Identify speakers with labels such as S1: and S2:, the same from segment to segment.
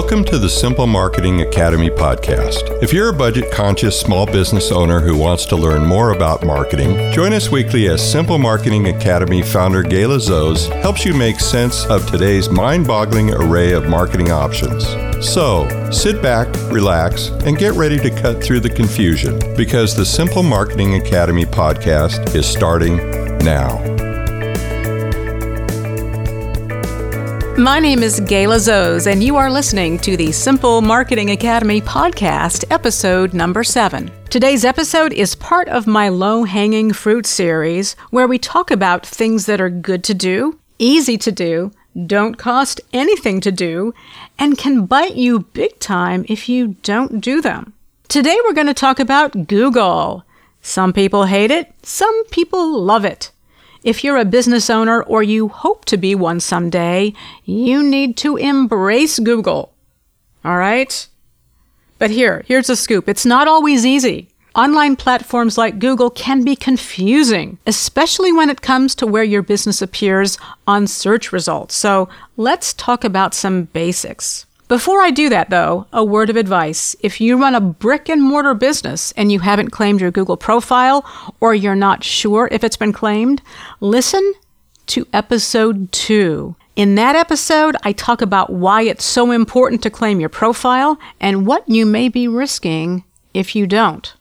S1: Welcome to the Simple Marketing Academy podcast. If you're a budget conscious small business owner who wants to learn more about marketing, join us weekly as Simple Marketing Academy founder Gayla Zoz helps you make sense of today's mind boggling array of marketing options. So, sit back, relax, and get ready to cut through the confusion because the Simple Marketing Academy podcast is starting now.
S2: My name is Gayla Zoz, and you are listening to the Simple Marketing Academy podcast, episode number seven. Today's episode is part of my low hanging fruit series, where we talk about things that are good to do, easy to do, don't cost anything to do, and can bite you big time if you don't do them. Today we're going to talk about Google. Some people hate it, some people love it. If you're a business owner or you hope to be one someday, you need to embrace Google. All right? But here, here's a scoop. It's not always easy. Online platforms like Google can be confusing, especially when it comes to where your business appears on search results. So let's talk about some basics. Before I do that, though, a word of advice. If you run a brick and mortar business and you haven't claimed your Google profile or you're not sure if it's been claimed, listen to episode two. In that episode, I talk about why it's so important to claim your profile and what you may be risking if you don't.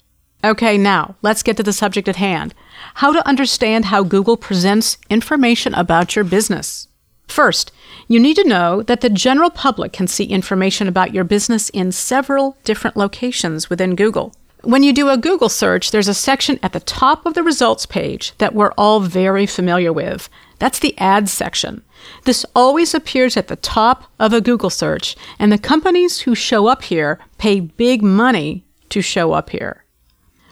S2: Okay, now let's get to the subject at hand how to understand how Google presents information about your business. First, you need to know that the general public can see information about your business in several different locations within Google. When you do a Google search, there's a section at the top of the results page that we're all very familiar with. That's the ads section. This always appears at the top of a Google search, and the companies who show up here pay big money to show up here.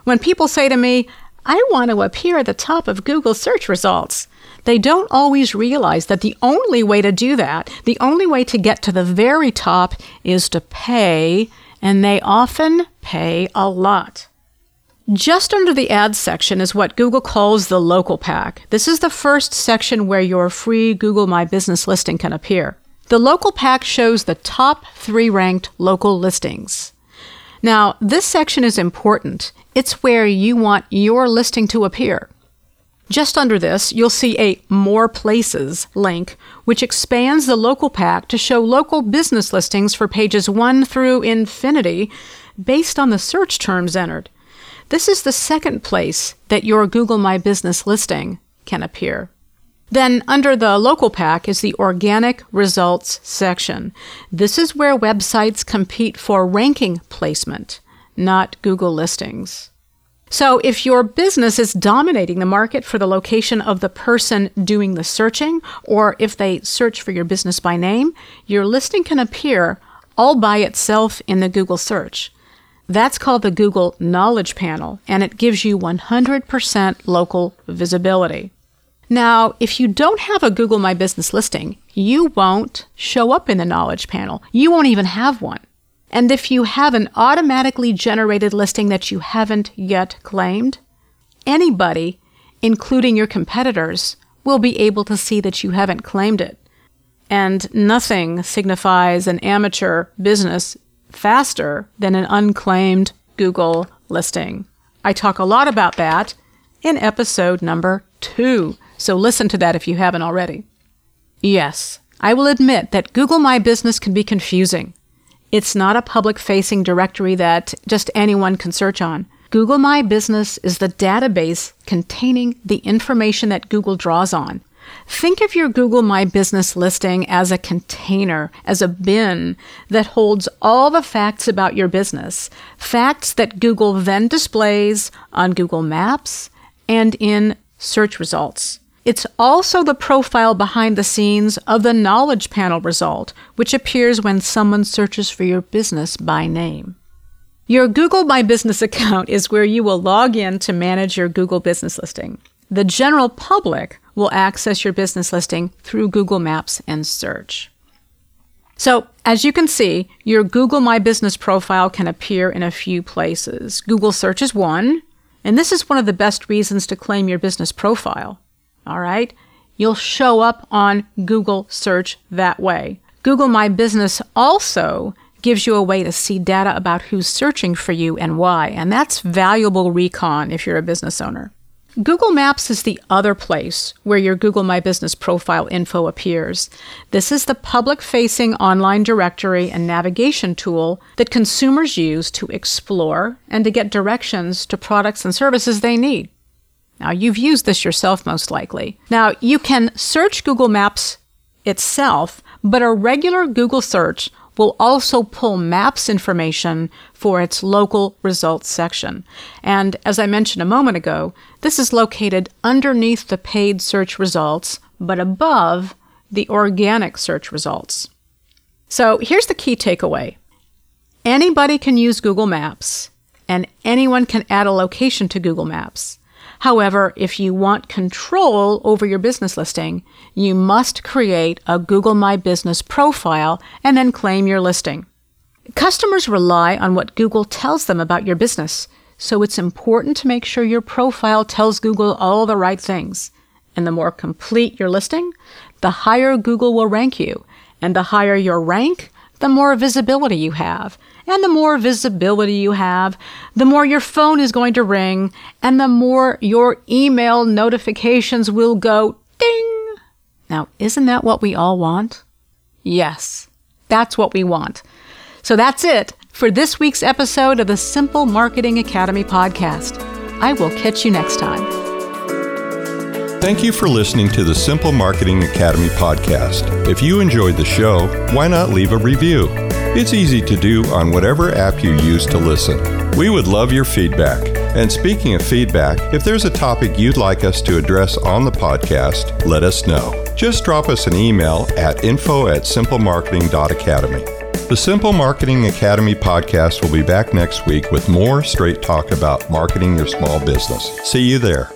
S2: When people say to me, I want to appear at the top of Google search results, they don't always realize that the only way to do that, the only way to get to the very top, is to pay, and they often pay a lot. Just under the ads section is what Google calls the local pack. This is the first section where your free Google My Business listing can appear. The local pack shows the top three ranked local listings. Now, this section is important. It's where you want your listing to appear. Just under this, you'll see a More Places link, which expands the local pack to show local business listings for pages 1 through infinity based on the search terms entered. This is the second place that your Google My Business listing can appear. Then, under the local pack is the organic results section. This is where websites compete for ranking placement, not Google listings. So, if your business is dominating the market for the location of the person doing the searching, or if they search for your business by name, your listing can appear all by itself in the Google search. That's called the Google Knowledge Panel, and it gives you 100% local visibility. Now, if you don't have a Google My Business listing, you won't show up in the Knowledge Panel. You won't even have one. And if you have an automatically generated listing that you haven't yet claimed, anybody, including your competitors, will be able to see that you haven't claimed it. And nothing signifies an amateur business faster than an unclaimed Google listing. I talk a lot about that in episode number two, so listen to that if you haven't already. Yes, I will admit that Google My Business can be confusing. It's not a public facing directory that just anyone can search on. Google My Business is the database containing the information that Google draws on. Think of your Google My Business listing as a container, as a bin that holds all the facts about your business, facts that Google then displays on Google Maps and in search results. It's also the profile behind the scenes of the Knowledge Panel result, which appears when someone searches for your business by name. Your Google My Business account is where you will log in to manage your Google business listing. The general public will access your business listing through Google Maps and search. So, as you can see, your Google My Business profile can appear in a few places. Google Search is one, and this is one of the best reasons to claim your business profile all right? You'll show up on Google search that way. Google My Business also gives you a way to see data about who's searching for you and why, and that's valuable recon if you're a business owner. Google Maps is the other place where your Google My Business profile info appears. This is the public facing online directory and navigation tool that consumers use to explore and to get directions to products and services they need. Now, you've used this yourself most likely. Now, you can search Google Maps itself, but a regular Google search will also pull maps information for its local results section. And as I mentioned a moment ago, this is located underneath the paid search results, but above the organic search results. So here's the key takeaway anybody can use Google Maps, and anyone can add a location to Google Maps. However, if you want control over your business listing, you must create a Google My Business profile and then claim your listing. Customers rely on what Google tells them about your business, so it's important to make sure your profile tells Google all the right things. And the more complete your listing, the higher Google will rank you. And the higher your rank, the more visibility you have. And the more visibility you have, the more your phone is going to ring, and the more your email notifications will go ding. Now, isn't that what we all want? Yes, that's what we want. So that's it for this week's episode of the Simple Marketing Academy podcast. I will catch you next time.
S1: Thank you for listening to the Simple Marketing Academy podcast. If you enjoyed the show, why not leave a review? It's easy to do on whatever app you use to listen. We would love your feedback. And speaking of feedback, if there's a topic you'd like us to address on the podcast, let us know. Just drop us an email at info at simplemarketing.academy. The Simple Marketing Academy podcast will be back next week with more straight talk about marketing your small business. See you there.